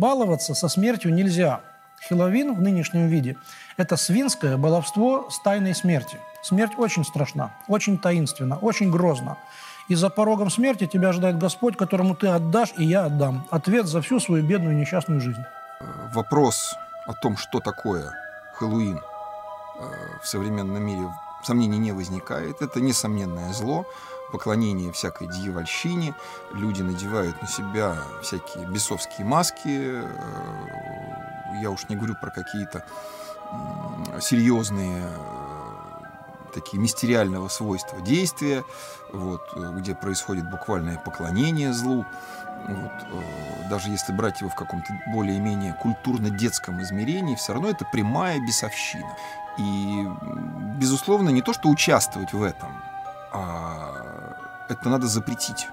Баловаться со смертью нельзя. Хэллоуин в нынешнем виде – это свинское баловство с тайной смерти. Смерть очень страшна, очень таинственна, очень грозна. И за порогом смерти тебя ожидает Господь, которому ты отдашь, и я отдам. Ответ за всю свою бедную несчастную жизнь. Вопрос о том, что такое Хэллоуин э, в современном мире, сомнений не возникает. Это несомненное зло, поклонение всякой дьявольщине. Люди надевают на себя всякие бесовские маски. Э, я уж не говорю про какие-то серьезные э, такие мистериального свойства действия, вот, где происходит буквальное поклонение злу. Вот, э, даже если брать его в каком-то более-менее культурно-детском измерении, все равно это прямая бесовщина. И, безусловно, не то, что участвовать в этом, а это надо запретить,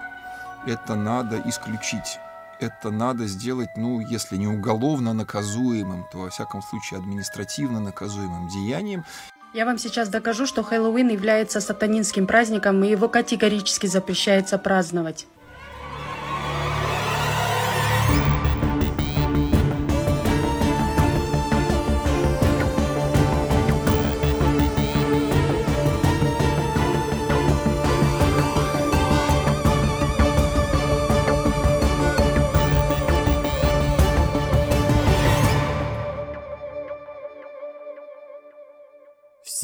это надо исключить, это надо сделать, ну, если не уголовно наказуемым, то, во всяком случае, административно наказуемым деянием. Я вам сейчас докажу, что Хэллоуин является сатанинским праздником, и его категорически запрещается праздновать.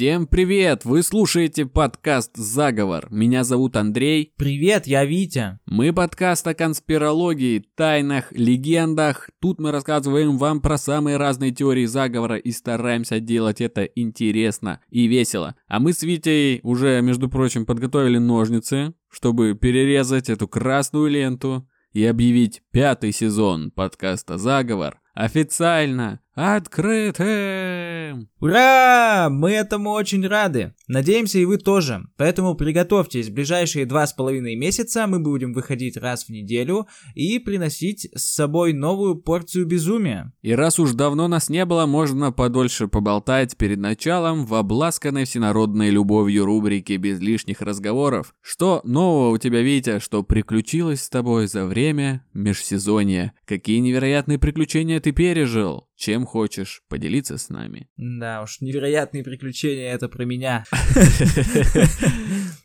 Всем привет! Вы слушаете подкаст «Заговор». Меня зовут Андрей. Привет, я Витя. Мы подкаст о конспирологии, тайнах, легендах. Тут мы рассказываем вам про самые разные теории заговора и стараемся делать это интересно и весело. А мы с Витей уже, между прочим, подготовили ножницы, чтобы перерезать эту красную ленту и объявить пятый сезон подкаста «Заговор» официально открытым! Ура! Мы этому очень рады. Надеемся, и вы тоже. Поэтому приготовьтесь, в ближайшие два с половиной месяца мы будем выходить раз в неделю и приносить с собой новую порцию безумия. И раз уж давно нас не было, можно подольше поболтать перед началом в обласканной всенародной любовью рубрике без лишних разговоров. Что нового у тебя, Витя, что приключилось с тобой за время межсезонья? Какие невероятные приключения ты пережил? Чем хочешь поделиться с нами? Да уж, невероятные приключения это про меня.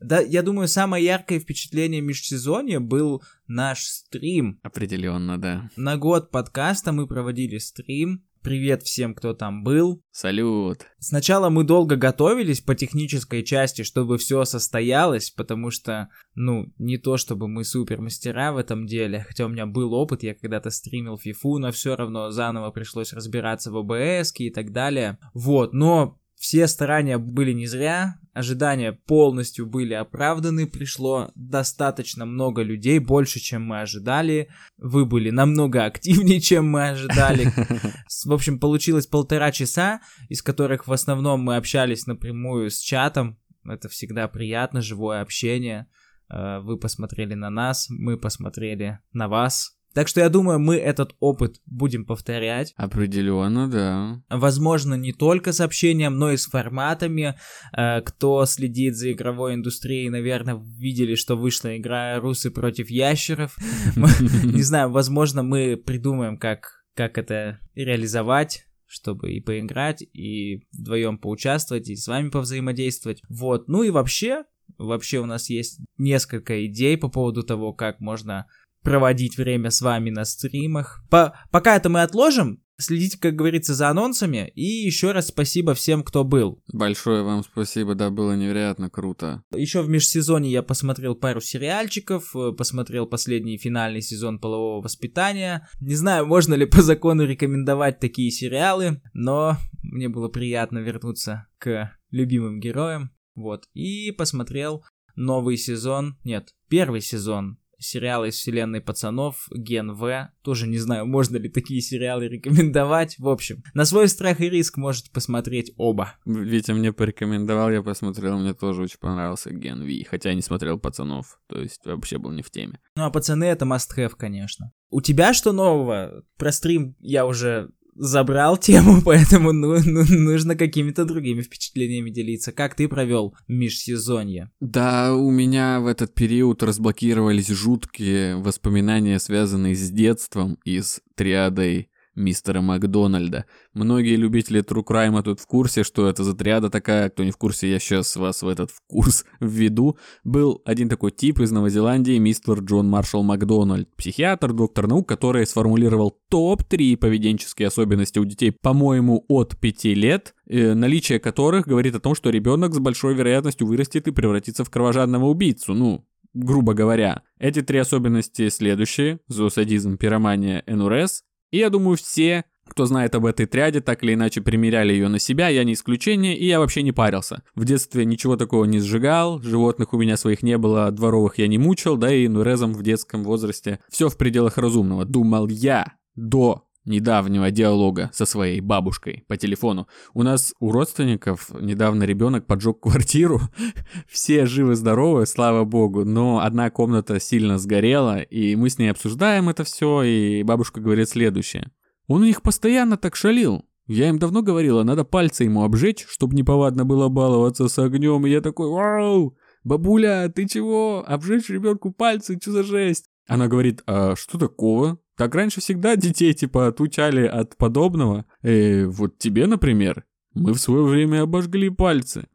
Да, я думаю, самое яркое впечатление межсезонья был наш стрим. Определенно, да. На год подкаста мы проводили стрим. Привет всем, кто там был. Салют. Сначала мы долго готовились по технической части, чтобы все состоялось, потому что, ну, не то чтобы мы супер мастера в этом деле, хотя у меня был опыт, я когда-то стримил фифу, но все равно заново пришлось разбираться в ОБС и так далее. Вот, но все старания были не зря, ожидания полностью были оправданы, пришло достаточно много людей, больше, чем мы ожидали. Вы были намного активнее, чем мы ожидали. В общем, получилось полтора часа, из которых в основном мы общались напрямую с чатом. Это всегда приятно, живое общение. Э, вы посмотрели на нас, мы посмотрели на вас. Так что я думаю, мы этот опыт будем повторять. Определенно, да. Возможно, не только с общением, но и с форматами. Э, кто следит за игровой индустрией, наверное, видели, что вышла игра «Русы против ящеров». Не знаю, возможно, мы придумаем, как, как это реализовать чтобы и поиграть, и вдвоем поучаствовать, и с вами повзаимодействовать. Вот. Ну и вообще, вообще у нас есть несколько идей по поводу того, как можно проводить время с вами на стримах. По пока это мы отложим, следите, как говорится, за анонсами. И еще раз спасибо всем, кто был. Большое вам спасибо, да, было невероятно круто. Еще в межсезонье я посмотрел пару сериальчиков, э, посмотрел последний финальный сезон полового воспитания. Не знаю, можно ли по закону рекомендовать такие сериалы, но мне было приятно вернуться к любимым героям. Вот, и посмотрел новый сезон, нет, первый сезон сериал из вселенной пацанов, Ген В. Тоже не знаю, можно ли такие сериалы рекомендовать. В общем, на свой страх и риск можете посмотреть оба. Витя мне порекомендовал, я посмотрел, мне тоже очень понравился Ген В. Хотя я не смотрел пацанов, то есть вообще был не в теме. Ну а пацаны это must have, конечно. У тебя что нового? Про стрим я уже забрал тему, поэтому ну, ну, нужно какими-то другими впечатлениями делиться. Как ты провел межсезонье? Да, у меня в этот период разблокировались жуткие воспоминания, связанные с детством и с триадой мистера Макдональда. Многие любители True Crime тут в курсе, что это за триада такая. Кто не в курсе, я сейчас вас в этот в курс введу. Был один такой тип из Новой Зеландии, мистер Джон Маршалл Макдональд. Психиатр, доктор наук, который сформулировал топ-3 поведенческие особенности у детей, по-моему, от 5 лет, э, наличие которых говорит о том, что ребенок с большой вероятностью вырастет и превратится в кровожадного убийцу. Ну, грубо говоря. Эти три особенности следующие. Зоосадизм, пиромания, НРС. И я думаю, все, кто знает об этой триаде, так или иначе примеряли ее на себя, я не исключение, и я вообще не парился. В детстве ничего такого не сжигал, животных у меня своих не было, дворовых я не мучил, да и нурезом в детском возрасте. Все в пределах разумного. Думал я до недавнего диалога со своей бабушкой по телефону. У нас у родственников недавно ребенок поджег квартиру. Все живы-здоровы, слава богу, но одна комната сильно сгорела, и мы с ней обсуждаем это все, и бабушка говорит следующее. Он у них постоянно так шалил. Я им давно говорила, надо пальцы ему обжечь, чтобы неповадно было баловаться с огнем. И я такой, вау, бабуля, ты чего? Обжечь ребенку пальцы, что за жесть? Она говорит, а что такого? Так раньше всегда детей типа отучали от подобного. Э, вот тебе, например, мы в свое время обожгли пальцы.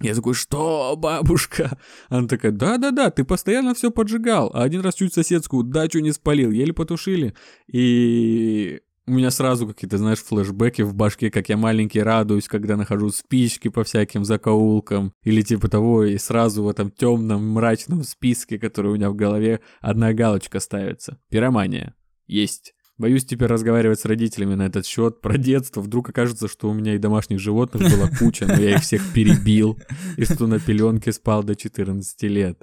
Я такой, что, бабушка? Она такая, да-да-да, ты постоянно все поджигал, а один раз чуть соседскую дачу не спалил, еле потушили. И у меня сразу какие-то, знаешь, флешбеки в башке, как я маленький радуюсь, когда нахожу спички по всяким закоулкам или типа того, и сразу в этом темном мрачном списке, который у меня в голове, одна галочка ставится. Пиромания. Есть. Боюсь теперь разговаривать с родителями на этот счет про детство. Вдруг окажется, что у меня и домашних животных была куча, но я их всех перебил, и что на пеленке спал до 14 лет.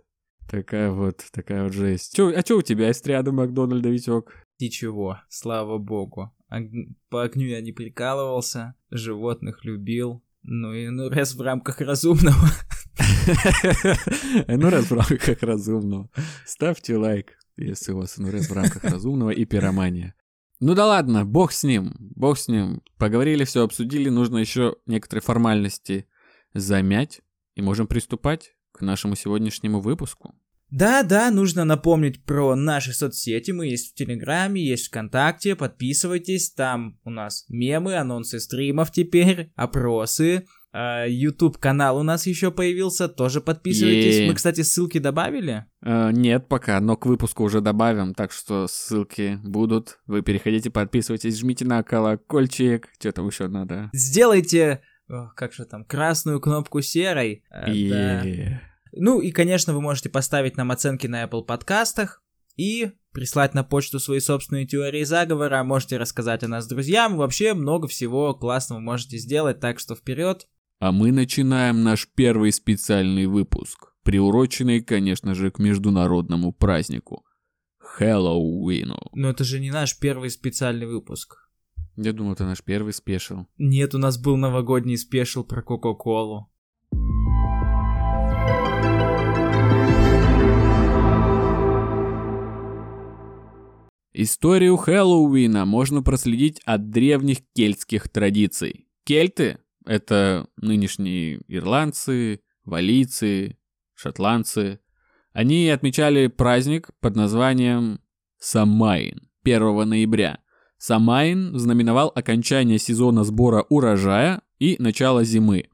Такая вот, такая вот жесть. Чё, а что у тебя есть рядом Макдональда, Витек? Ничего, слава богу. По огню я не прикалывался, животных любил. Ну и ну раз в рамках разумного. Ну раз в рамках разумного. Ставьте лайк, если у вас раз в рамках разумного и пиромания. Ну да ладно, бог с ним, бог с ним. Поговорили, все обсудили, нужно еще некоторые формальности замять. И можем приступать к нашему сегодняшнему выпуску. Да, да, нужно напомнить про наши соцсети. Мы есть в Телеграме, есть ВКонтакте. Подписывайтесь. Там у нас мемы, анонсы стримов теперь, опросы. YouTube а, канал у нас еще появился, тоже подписывайтесь. Мы, кстати, ссылки добавили? Uh, нет, пока, но к выпуску уже добавим, так что ссылки будут. Вы переходите, подписывайтесь, жмите на колокольчик, что там еще надо. Сделайте, как же там, красную кнопку серой. Да. Ну и, конечно, вы можете поставить нам оценки на Apple подкастах и прислать на почту свои собственные теории заговора, можете рассказать о нас друзьям, вообще много всего классного можете сделать, так что вперед. А мы начинаем наш первый специальный выпуск, приуроченный, конечно же, к международному празднику – Хэллоуину. Но это же не наш первый специальный выпуск. Я думал, это наш первый special. Нет, у нас был новогодний special про Кока-Колу. Историю Хэллоуина можно проследить от древних кельтских традиций. Кельты — это нынешние ирландцы, валийцы, шотландцы. Они отмечали праздник под названием Самайн 1 ноября. Самайн знаменовал окончание сезона сбора урожая и начало зимы.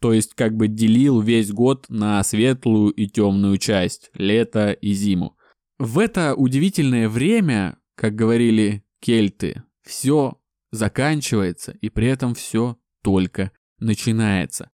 То есть как бы делил весь год на светлую и темную часть, лето и зиму. В это удивительное время как говорили кельты, все заканчивается, и при этом все только начинается.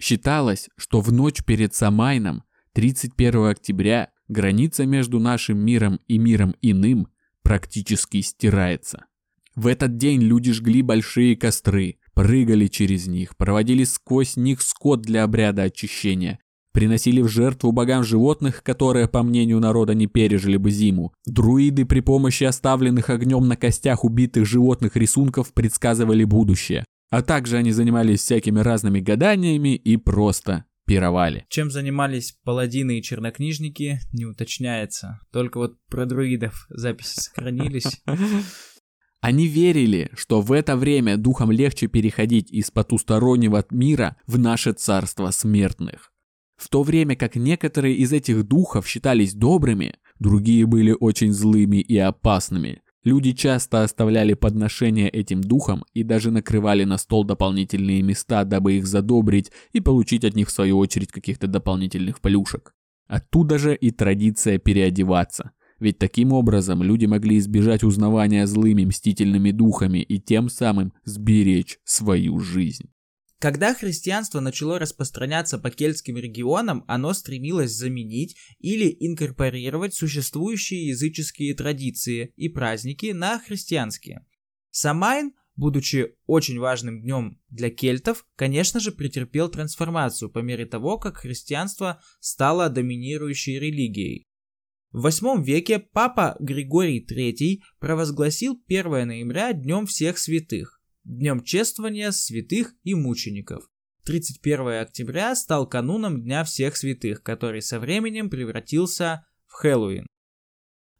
Считалось, что в ночь перед Самайном, 31 октября, граница между нашим миром и миром иным практически стирается. В этот день люди жгли большие костры, прыгали через них, проводили сквозь них скот для обряда очищения, Приносили в жертву богам животных, которые, по мнению народа, не пережили бы зиму. Друиды при помощи оставленных огнем на костях убитых животных рисунков предсказывали будущее. А также они занимались всякими разными гаданиями и просто пировали. Чем занимались паладины и чернокнижники, не уточняется. Только вот про друидов записи сохранились. Они верили, что в это время духом легче переходить из потустороннего мира в наше царство смертных. В то время как некоторые из этих духов считались добрыми, другие были очень злыми и опасными. Люди часто оставляли подношения этим духам и даже накрывали на стол дополнительные места, дабы их задобрить и получить от них в свою очередь каких-то дополнительных плюшек. Оттуда же и традиция переодеваться. Ведь таким образом люди могли избежать узнавания злыми мстительными духами и тем самым сберечь свою жизнь. Когда христианство начало распространяться по кельтским регионам, оно стремилось заменить или инкорпорировать существующие языческие традиции и праздники на христианские. Самайн, будучи очень важным днем для кельтов, конечно же претерпел трансформацию по мере того, как христианство стало доминирующей религией. В VIII веке папа Григорий III провозгласил 1 ноября Днем всех святых днем чествования святых и мучеников. 31 октября стал кануном Дня всех святых, который со временем превратился в Хэллоуин.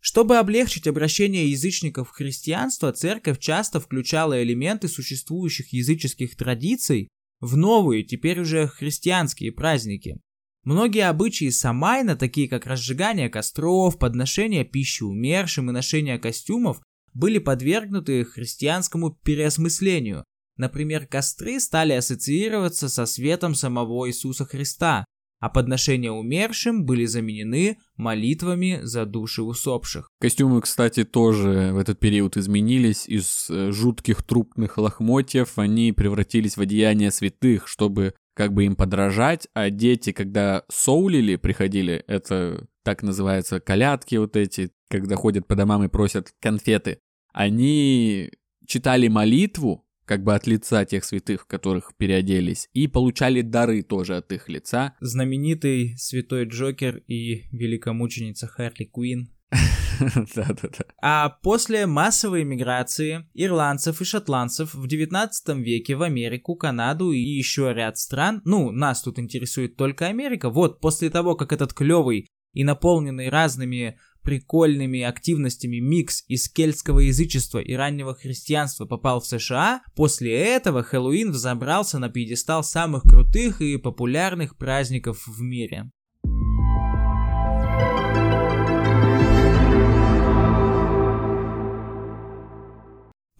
Чтобы облегчить обращение язычников в христианство, церковь часто включала элементы существующих языческих традиций в новые, теперь уже христианские праздники. Многие обычаи Самайна, такие как разжигание костров, подношение пищи умершим и ношение костюмов, были подвергнуты христианскому переосмыслению. Например, костры стали ассоциироваться со светом самого Иисуса Христа, а подношения умершим были заменены молитвами за души усопших. Костюмы, кстати, тоже в этот период изменились. Из э, жутких трупных лохмотьев они превратились в одеяния святых, чтобы как бы им подражать, а дети, когда соулили, приходили, это так называются колядки вот эти, когда ходят по домам и просят конфеты, они читали молитву, как бы от лица тех святых, в которых переоделись, и получали дары тоже от их лица. Знаменитый святой Джокер и великомученица Харли Куин. Да-да-да. А после массовой миграции ирландцев и шотландцев в 19 веке в Америку, Канаду и еще ряд стран, ну, нас тут интересует только Америка, вот после того, как этот клевый и наполненный разными прикольными активностями микс из кельтского язычества и раннего христианства попал в США, после этого Хэллоуин взобрался на пьедестал самых крутых и популярных праздников в мире.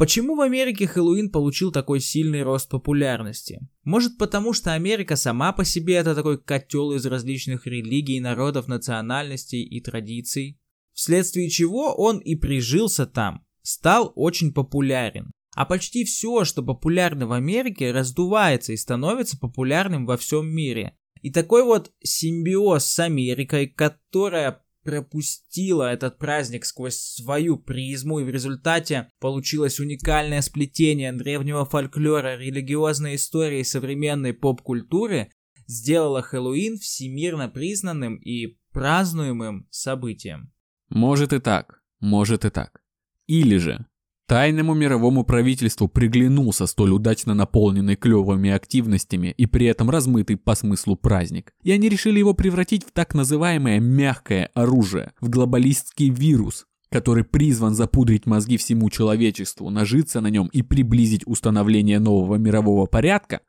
Почему в Америке Хэллоуин получил такой сильный рост популярности? Может потому, что Америка сама по себе это такой котел из различных религий, народов, национальностей и традиций? Вследствие чего он и прижился там, стал очень популярен. А почти все, что популярно в Америке, раздувается и становится популярным во всем мире. И такой вот симбиоз с Америкой, которая пропустила этот праздник сквозь свою призму, и в результате получилось уникальное сплетение древнего фольклора, религиозной истории и современной поп-культуры, сделало Хэллоуин всемирно признанным и празднуемым событием. Может и так, может и так. Или же Тайному мировому правительству приглянулся столь удачно наполненный клевыми активностями и при этом размытый по смыслу праздник. И они решили его превратить в так называемое мягкое оружие, в глобалистский вирус, который призван запудрить мозги всему человечеству, нажиться на нем и приблизить установление нового мирового порядка,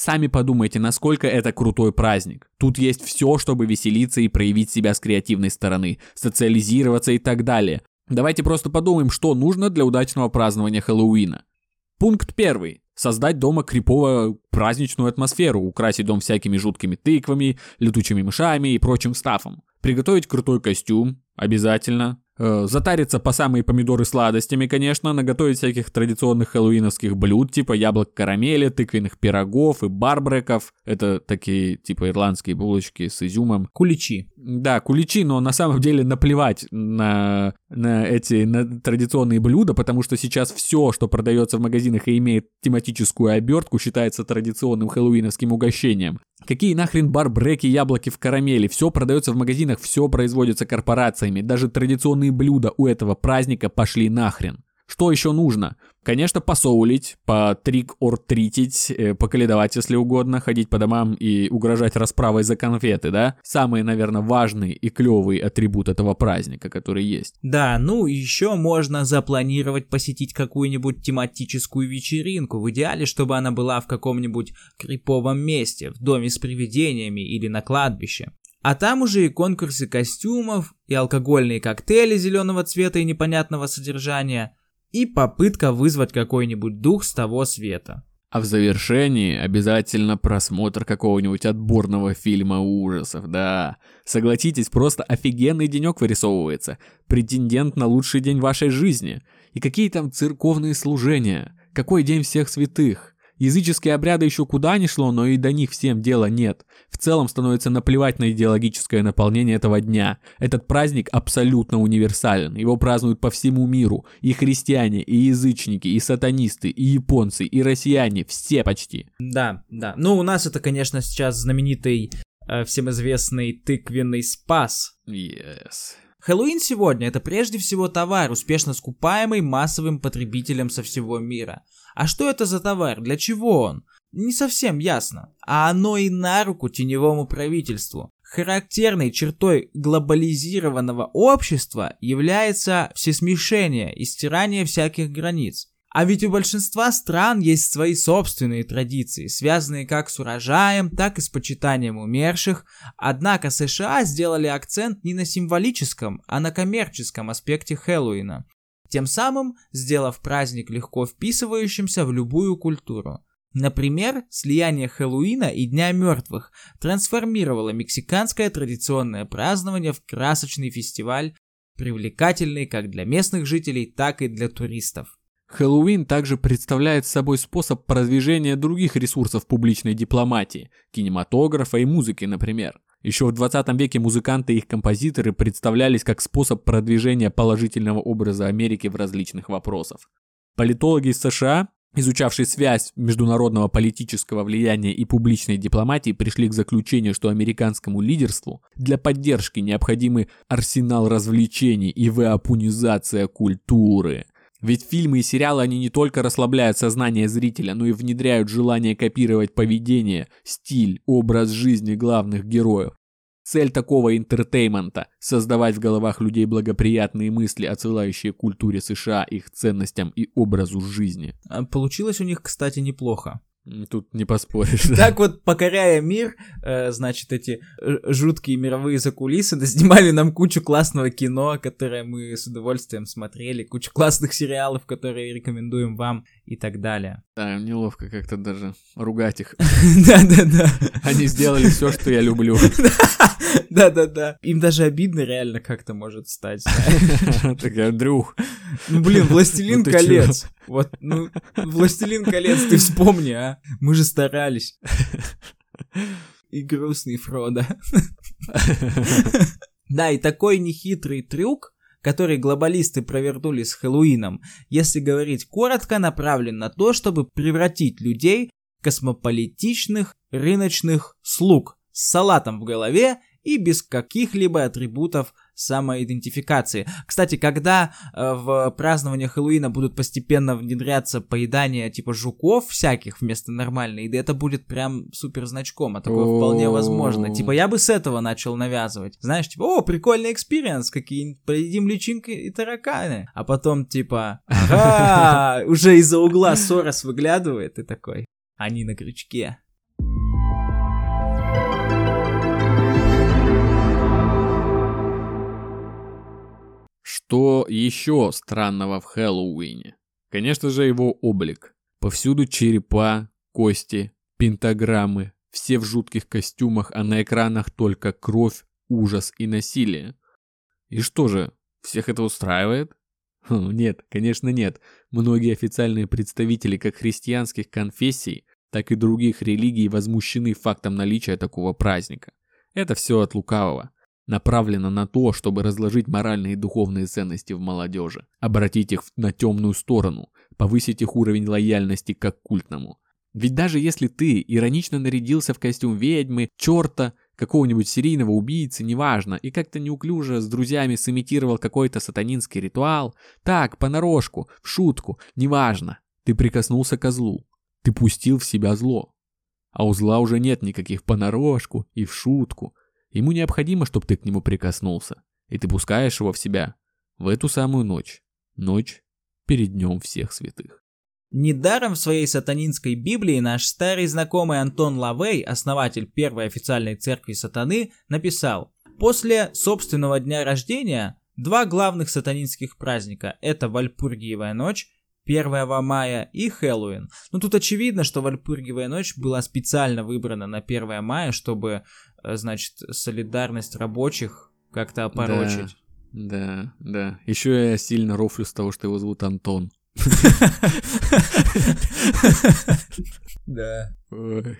Сами подумайте, насколько это крутой праздник. Тут есть все, чтобы веселиться и проявить себя с креативной стороны, социализироваться и так далее. Давайте просто подумаем, что нужно для удачного празднования Хэллоуина. Пункт первый. Создать дома криповую праздничную атмосферу, украсить дом всякими жуткими тыквами, летучими мышами и прочим стафом. Приготовить крутой костюм, обязательно. Э, затариться по самые помидоры сладостями, конечно, наготовить всяких традиционных хэллоуиновских блюд, типа яблок карамели, тыквенных пирогов и барбреков. Это такие, типа, ирландские булочки с изюмом. Куличи. Да, куличи, но на самом деле наплевать на, на эти на традиционные блюда, потому что сейчас все, что продается в магазинах и имеет тематическую обертку, считается традиционным хэллоуиновским угощением. Какие нахрен барбреки, яблоки в карамели? Все продается в магазинах, все производится корпорациями. Даже традиционные блюда у этого праздника пошли нахрен. Что еще нужно? Конечно, посоулить, по трик ор тритить, э, поколедовать, если угодно, ходить по домам и угрожать расправой за конфеты, да? Самый, наверное, важный и клевый атрибут этого праздника, который есть. Да, ну еще можно запланировать посетить какую-нибудь тематическую вечеринку, в идеале, чтобы она была в каком-нибудь криповом месте, в доме с привидениями или на кладбище. А там уже и конкурсы костюмов, и алкогольные коктейли зеленого цвета и непонятного содержания, и попытка вызвать какой-нибудь дух с того света. А в завершении обязательно просмотр какого-нибудь отборного фильма ужасов, да. Согласитесь, просто офигенный денек вырисовывается. Претендент на лучший день вашей жизни. И какие там церковные служения? Какой день всех святых? Языческие обряды еще куда ни шло, но и до них всем дела нет. В целом становится наплевать на идеологическое наполнение этого дня. Этот праздник абсолютно универсален. Его празднуют по всему миру. И христиане, и язычники, и сатанисты, и японцы, и россияне. Все почти. Да, да. Ну, у нас это, конечно, сейчас знаменитый, э, всем известный тыквенный спас. Yes. Хэллоуин сегодня это прежде всего товар, успешно скупаемый массовым потребителем со всего мира. А что это за товар? Для чего он? Не совсем ясно. А оно и на руку теневому правительству. Характерной чертой глобализированного общества является всесмешение и стирание всяких границ. А ведь у большинства стран есть свои собственные традиции, связанные как с урожаем, так и с почитанием умерших. Однако США сделали акцент не на символическом, а на коммерческом аспекте Хэллоуина, тем самым сделав праздник легко вписывающимся в любую культуру. Например, слияние Хэллоуина и Дня мертвых трансформировало мексиканское традиционное празднование в красочный фестиваль, привлекательный как для местных жителей, так и для туристов. Хэллоуин также представляет собой способ продвижения других ресурсов публичной дипломатии, кинематографа и музыки, например. Еще в 20 веке музыканты и их композиторы представлялись как способ продвижения положительного образа Америки в различных вопросах. Политологи из США, изучавшие связь международного политического влияния и публичной дипломатии, пришли к заключению, что американскому лидерству для поддержки необходимый арсенал развлечений и веапунизация культуры – ведь фильмы и сериалы, они не только расслабляют сознание зрителя, но и внедряют желание копировать поведение, стиль, образ жизни главных героев. Цель такого entertainment а – создавать в головах людей благоприятные мысли, отсылающие к культуре США, их ценностям и образу жизни. А получилось у них, кстати, неплохо. Тут не поспоришь. Так вот, покоряя мир, э, значит, эти жуткие мировые закулисы снимали нам кучу классного кино, которое мы с удовольствием смотрели, кучу классных сериалов, которые рекомендуем вам и так далее. Да, неловко как-то даже ругать их. Да-да-да. Они сделали все, что я люблю. Да-да-да. Им даже обидно реально как-то может стать. Такая, Андрюх. Ну, блин, «Властелин колец». Вот, ну, «Властелин колец», ты вспомни, а. Мы же старались. И грустный Фродо. Да, и такой нехитрый трюк, который глобалисты провернули с Хэллоуином, если говорить коротко, направлен на то, чтобы превратить людей в космополитичных рыночных слуг с салатом в голове и без каких-либо атрибутов самоидентификации. Кстати, когда э, в празднование Хэллоуина будут постепенно внедряться поедания типа жуков всяких вместо нормальной еды, это будет прям супер значком, а такое вполне возможно. Типа я бы с этого начал навязывать. Знаешь, типа, о, прикольный experience, какие-нибудь поедим личинки и тараканы. А потом типа, ага, уже из-за угла Сорос выглядывает и такой, они на крючке. Еще странного в Хэллоуине? Конечно же его облик. Повсюду черепа, кости, пентаграммы, все в жутких костюмах, а на экранах только кровь, ужас и насилие. И что же, всех это устраивает? Хм, нет, конечно нет. Многие официальные представители как христианских конфессий, так и других религий возмущены фактом наличия такого праздника. Это все от лукавого направлена на то, чтобы разложить моральные и духовные ценности в молодежи, обратить их на темную сторону, повысить их уровень лояльности к культному. Ведь даже если ты иронично нарядился в костюм ведьмы, черта, какого-нибудь серийного убийцы, неважно, и как-то неуклюже с друзьями сымитировал какой-то сатанинский ритуал, так, понарошку, в шутку, неважно, ты прикоснулся к злу, ты пустил в себя зло. А у зла уже нет никаких понарошку и в шутку. Ему необходимо, чтобы ты к нему прикоснулся, и ты пускаешь его в себя в эту самую ночь, ночь перед днем всех святых. Недаром в своей сатанинской Библии наш старый знакомый Антон Лавей, основатель первой официальной церкви сатаны, написал «После собственного дня рождения два главных сатанинских праздника – это Вальпургиевая ночь 1 мая и Хэллоуин. Ну тут очевидно, что Вальпургиевая ночь была специально выбрана на 1 мая, чтобы, значит, солидарность рабочих как-то опорочить. Да, да, да. Еще я сильно рофлю с того, что его зовут Антон. Да.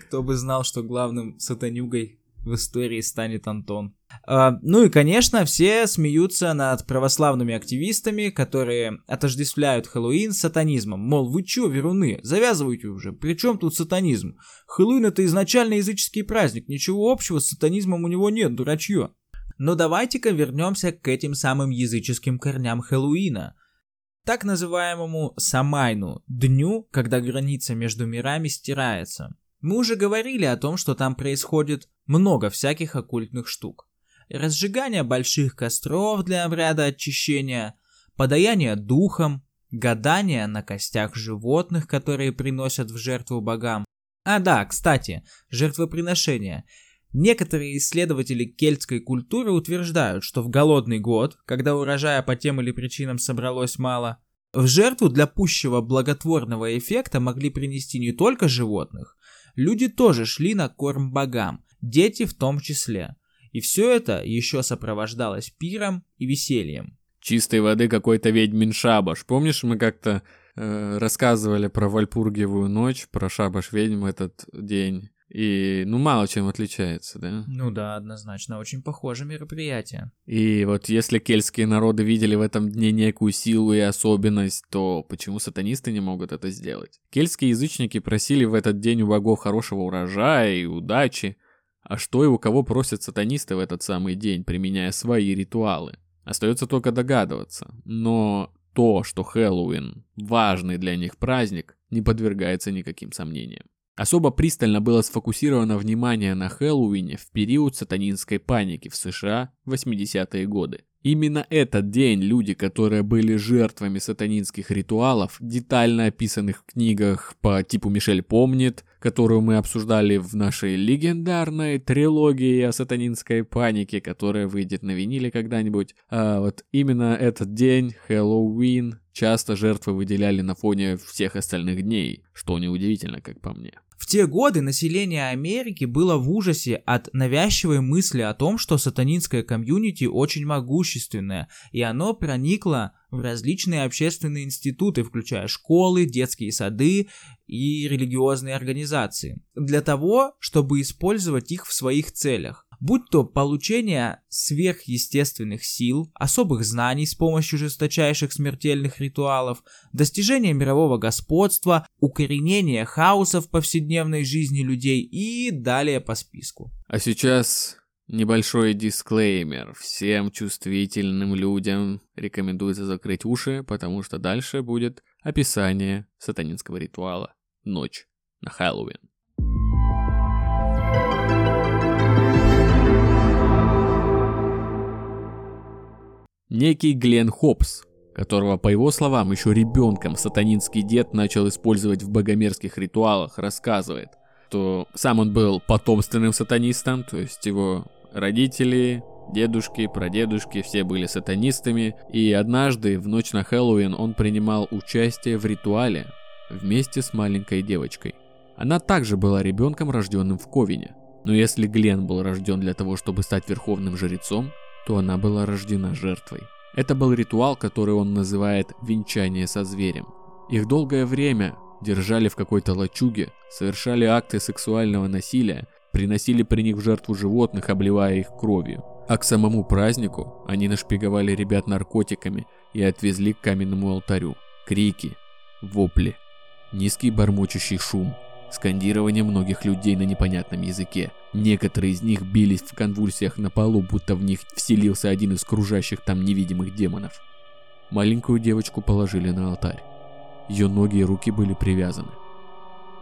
Кто бы знал, что главным сатанюгой в истории станет Антон. А, ну и, конечно, все смеются над православными активистами, которые отождествляют Хэллоуин с сатанизмом. Мол, вы чё, веруны, завязывайте уже, при чем тут сатанизм? Хэллоуин это изначально языческий праздник, ничего общего с сатанизмом у него нет, дурачье. Но давайте-ка вернемся к этим самым языческим корням Хэллоуина так называемому Самайну, дню, когда граница между мирами стирается. Мы уже говорили о том, что там происходит много всяких оккультных штук. Разжигание больших костров для обряда очищения, подаяние духом, гадание на костях животных, которые приносят в жертву богам. А да, кстати, жертвоприношение – Некоторые исследователи кельтской культуры утверждают, что в голодный год, когда урожая по тем или причинам собралось мало, в жертву для пущего благотворного эффекта могли принести не только животных, люди тоже шли на корм богам, дети в том числе. И все это еще сопровождалось пиром и весельем. Чистой воды какой-то ведьмин шабаш. Помнишь, мы как-то э, рассказывали про Вальпургиевую ночь, про шабаш ведьм этот день? И, ну, мало чем отличается, да? Ну да, однозначно, очень похоже мероприятие. И вот если кельтские народы видели в этом дне некую силу и особенность, то почему сатанисты не могут это сделать? Кельтские язычники просили в этот день у богов хорошего урожая и удачи. А что и у кого просят сатанисты в этот самый день, применяя свои ритуалы? Остается только догадываться. Но то, что Хэллоуин – важный для них праздник, не подвергается никаким сомнениям. Особо пристально было сфокусировано внимание на Хэллоуине в период сатанинской паники в США в 80-е годы. Именно этот день люди, которые были жертвами сатанинских ритуалов, детально описанных в книгах по типу «Мишель помнит», которую мы обсуждали в нашей легендарной трилогии о сатанинской панике, которая выйдет на виниле когда-нибудь. А вот именно этот день, Хэллоуин, часто жертвы выделяли на фоне всех остальных дней, что неудивительно, как по мне. В те годы население Америки было в ужасе от навязчивой мысли о том, что сатанинское комьюнити очень могущественное, и оно проникло в различные общественные институты, включая школы, детские сады и религиозные организации, для того, чтобы использовать их в своих целях будь то получение сверхъестественных сил, особых знаний с помощью жесточайших смертельных ритуалов, достижение мирового господства, укоренение хаоса в повседневной жизни людей и далее по списку. А сейчас Небольшой дисклеймер. Всем чувствительным людям рекомендуется закрыть уши, потому что дальше будет описание сатанинского ритуала «Ночь на Хэллоуин». Некий Глен Хопс, которого, по его словам, еще ребенком сатанинский дед начал использовать в богомерзких ритуалах, рассказывает, что сам он был потомственным сатанистом, то есть его родители, дедушки, прадедушки, все были сатанистами, и однажды в ночь на Хэллоуин он принимал участие в ритуале вместе с маленькой девочкой. Она также была ребенком, рожденным в Ковине. Но если Глен был рожден для того, чтобы стать верховным жрецом, то она была рождена жертвой. Это был ритуал, который он называет «венчание со зверем». Их долгое время держали в какой-то лачуге, совершали акты сексуального насилия, приносили при них в жертву животных, обливая их кровью. А к самому празднику они нашпиговали ребят наркотиками и отвезли к каменному алтарю. Крики, вопли, низкий бормочущий шум, скандирование многих людей на непонятном языке. Некоторые из них бились в конвульсиях на полу, будто в них вселился один из кружащих там невидимых демонов. Маленькую девочку положили на алтарь. Ее ноги и руки были привязаны.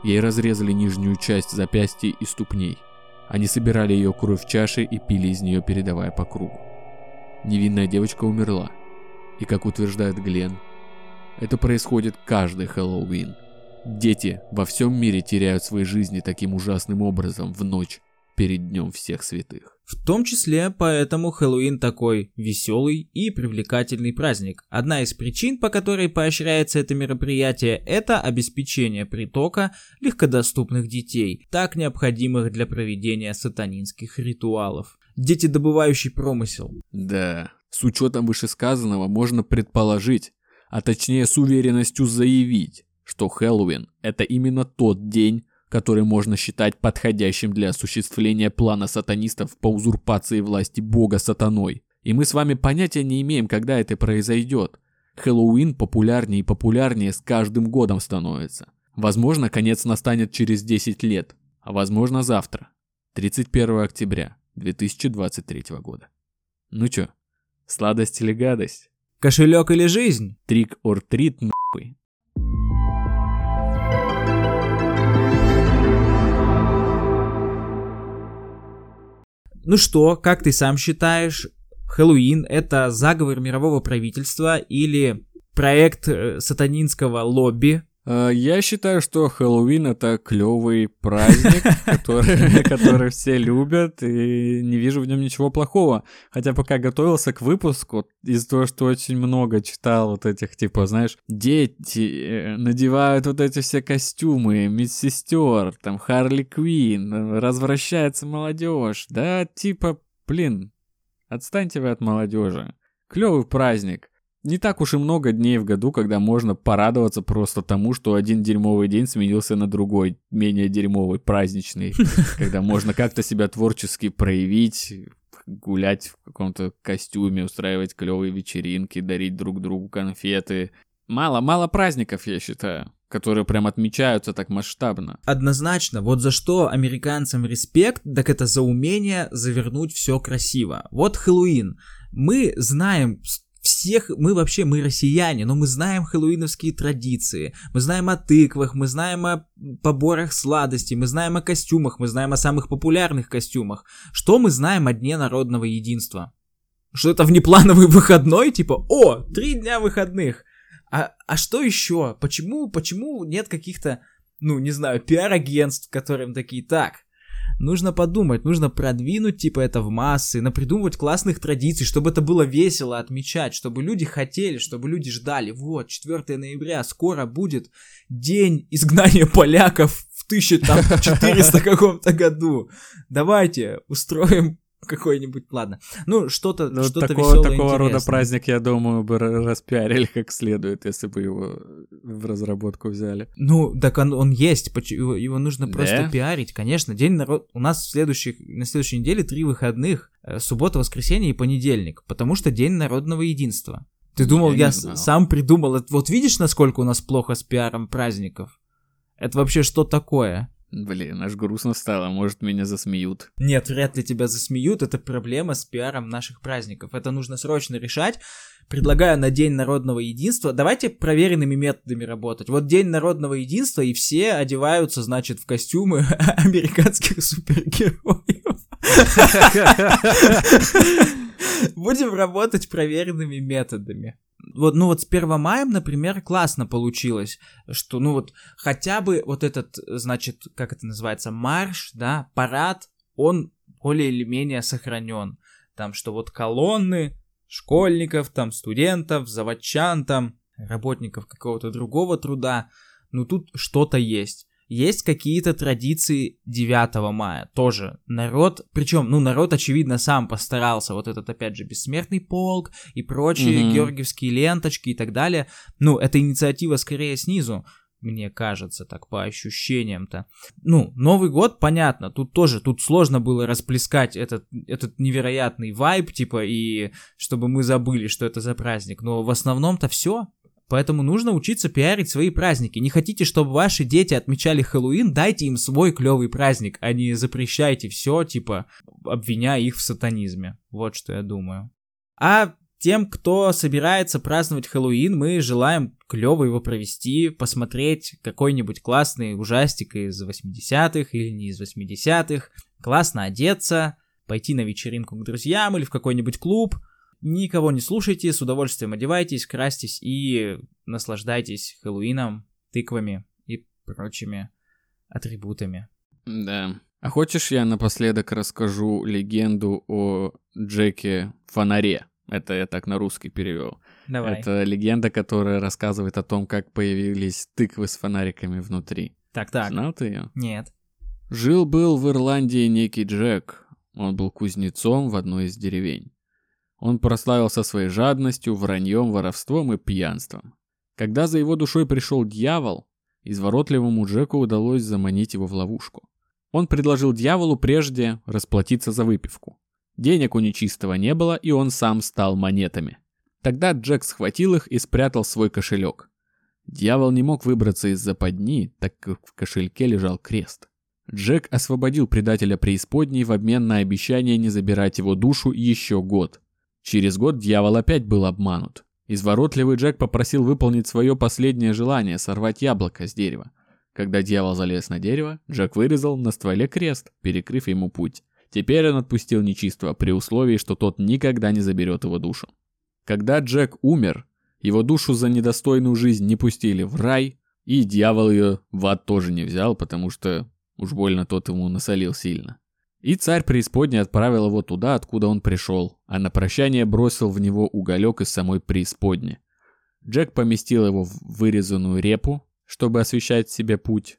Ей разрезали нижнюю часть запястья и ступней. Они собирали ее кровь в чаши и пили из нее, передавая по кругу. Невинная девочка умерла. И как утверждает Глен, это происходит каждый Хэллоуин. Дети во всем мире теряют свои жизни таким ужасным образом в ночь перед Днем Всех Святых. В том числе поэтому Хэллоуин такой веселый и привлекательный праздник. Одна из причин, по которой поощряется это мероприятие, это обеспечение притока легкодоступных детей, так необходимых для проведения сатанинских ритуалов. Дети, добывающий промысел. Да, с учетом вышесказанного можно предположить, а точнее с уверенностью заявить, что Хэллоуин – это именно тот день, который можно считать подходящим для осуществления плана сатанистов по узурпации власти бога сатаной. И мы с вами понятия не имеем, когда это произойдет. Хэллоуин популярнее и популярнее с каждым годом становится. Возможно, конец настанет через 10 лет, а возможно завтра, 31 октября 2023 года. Ну чё, сладость или гадость? Кошелек или жизнь? Трик or трит нахуй. Ну что, как ты сам считаешь, Хэллоуин это заговор мирового правительства или проект э, сатанинского лобби? Э, Я считаю, что Хэллоуин это клевый праздник, который, который все любят, и не вижу в нем ничего плохого. Хотя пока готовился к выпуску, из-за того, что очень много читал вот этих, типа, знаешь, дети э, надевают вот эти все костюмы, медсестер, там, Харли Квин, развращается молодежь, да, типа, блин, отстаньте вы от молодежи. Клевый праздник. Не так уж и много дней в году, когда можно порадоваться просто тому, что один дерьмовый день сменился на другой, менее дерьмовый, праздничный, когда можно как-то себя творчески проявить, гулять в каком-то костюме, устраивать клевые вечеринки, дарить друг другу конфеты. Мало, мало праздников, я считаю, которые прям отмечаются так масштабно. Однозначно, вот за что американцам респект, так это за умение завернуть все красиво. Вот Хэллоуин. Мы знаем всех, мы вообще, мы россияне, но мы знаем хэллоуиновские традиции, мы знаем о тыквах, мы знаем о поборах сладостей, мы знаем о костюмах, мы знаем о самых популярных костюмах. Что мы знаем о Дне народного единства? Что это внеплановый выходной, типа, о, три дня выходных. А, а что еще? Почему, почему нет каких-то, ну, не знаю, пиар-агентств, которым такие, так, нужно подумать, нужно продвинуть типа это в массы, напридумывать классных традиций, чтобы это было весело отмечать, чтобы люди хотели, чтобы люди ждали. Вот, 4 ноября, скоро будет день изгнания поляков в 1400 каком-то году. Давайте устроим какой-нибудь, ладно. Ну, что-то Ну, что такого, веселое такого рода праздник, я думаю, бы ра- распиарили как следует, если бы его в разработку взяли. Ну, так он, он есть, его, его нужно Да? просто пиарить, конечно. День народ... У нас в следующих, на следующей неделе три выходных. э, Суббота, воскресенье и понедельник. Потому что День народного единства. Ты думал, Я я, сам придумал? Вот видишь, насколько у нас плохо с пиаром праздников? Это вообще что такое? Блин, аж грустно стало, может меня засмеют. Нет, вряд ли тебя засмеют. Это проблема с пиаром наших праздников. Это нужно срочно решать. Предлагаю на День народного единства. Давайте проверенными методами работать. Вот День народного единства, и все одеваются, значит, в костюмы американских супергероев. Будем работать проверенными методами. Вот, ну вот с 1 мая, например, классно получилось, что, ну вот, хотя бы вот этот, значит, как это называется, марш, да, парад, он более или менее сохранен. Там, что вот колонны школьников, там, студентов, заводчан, там, работников какого-то другого труда, ну тут что-то есть. Есть какие-то традиции 9 мая, тоже народ, причем, ну, народ, очевидно, сам постарался, вот этот, опять же, бессмертный полк и прочие Мгм. георгиевские ленточки и так далее, ну, это инициатива скорее снизу, мне кажется, так по ощущениям-то. Ну, Новый год, понятно, тут тоже, тут сложно было расплескать этот, этот невероятный вайб, типа, и чтобы мы забыли, что это за праздник, но в основном-то все, Поэтому нужно учиться пиарить свои праздники. Не хотите, чтобы ваши дети отмечали Хэллоуин, дайте им свой клевый праздник, а не запрещайте все, типа, обвиняя их в сатанизме. Вот что я думаю. А тем, кто собирается праздновать Хэллоуин, мы желаем клево его провести, посмотреть какой-нибудь классный ужастик из 80-х или не из 80-х, классно одеться, пойти на вечеринку к друзьям или в какой-нибудь клуб. Никого не слушайте, с удовольствием одевайтесь, крастись и наслаждайтесь Хэллоуином, тыквами и прочими атрибутами. Да. А хочешь я напоследок расскажу легенду о Джеке Фонаре? Это я так на русский перевел. Давай. Это легенда, которая рассказывает о том, как появились тыквы с фонариками внутри. Так, так. Знал ты ее? Нет. Жил-был в Ирландии некий Джек. Он был кузнецом в одной из деревень. Он прославился своей жадностью, враньем, воровством и пьянством. Когда за его душой пришел дьявол, изворотливому Джеку удалось заманить его в ловушку. Он предложил дьяволу прежде расплатиться за выпивку. Денег у нечистого не было, и он сам стал монетами. Тогда Джек схватил их и спрятал свой кошелек. Дьявол не мог выбраться из западни, так как в кошельке лежал крест. Джек освободил предателя преисподней в обмен на обещание не забирать его душу еще год. Через год дьявол опять был обманут. Изворотливый Джек попросил выполнить свое последнее желание – сорвать яблоко с дерева. Когда дьявол залез на дерево, Джек вырезал на стволе крест, перекрыв ему путь. Теперь он отпустил нечистого при условии, что тот никогда не заберет его душу. Когда Джек умер, его душу за недостойную жизнь не пустили в рай, и дьявол ее в ад тоже не взял, потому что уж больно тот ему насолил сильно. И царь преисподней отправил его туда, откуда он пришел, а на прощание бросил в него уголек из самой преисподни. Джек поместил его в вырезанную репу, чтобы освещать себе путь.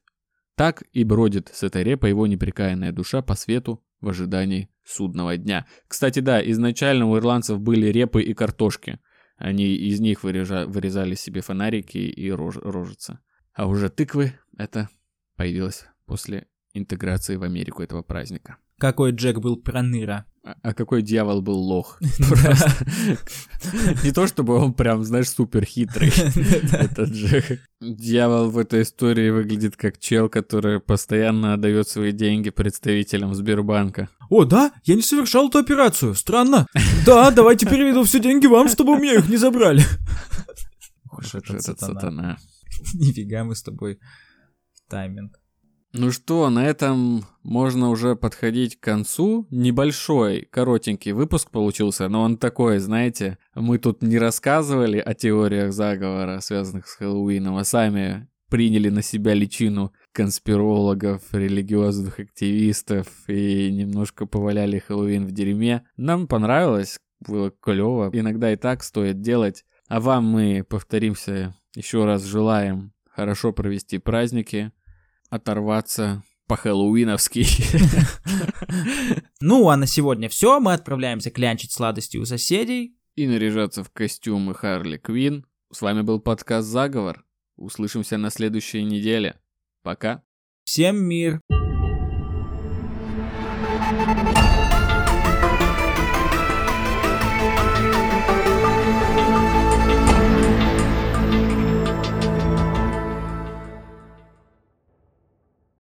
Так и бродит с этой репой его непрекаянная душа по свету, в ожидании судного дня. Кстати, да, изначально у ирландцев были репы и картошки. Они из них вырезали себе фонарики и рож, рожицы. А уже тыквы, это появилось после интеграции в Америку этого праздника. Какой Джек был проныра. А, а какой дьявол был лох. Не то чтобы он прям, знаешь, супер хитрый. Это Джек. Дьявол в этой истории выглядит как чел, который постоянно отдает свои деньги представителям Сбербанка. О, да? Я не совершал эту операцию. Странно. Да, давайте переведу все деньги вам, чтобы у меня их не забрали. Уж этот сатана. Нифига мы с тобой в тайминг. Ну что, на этом можно уже подходить к концу. Небольшой, коротенький выпуск получился, но он такой, знаете, мы тут не рассказывали о теориях заговора, связанных с Хэллоуином, а сами приняли на себя личину конспирологов, религиозных активистов и немножко поваляли Хэллоуин в дерьме. Нам понравилось, было клево. Иногда и так стоит делать. А вам мы, повторимся, еще раз желаем хорошо провести праздники, оторваться по-хэллоуиновски. Ну, а на сегодня все. Мы отправляемся клянчить сладости у соседей. И наряжаться в костюмы Харли Квин. С вами был подкаст «Заговор». Услышимся на следующей неделе. Пока. Всем мир.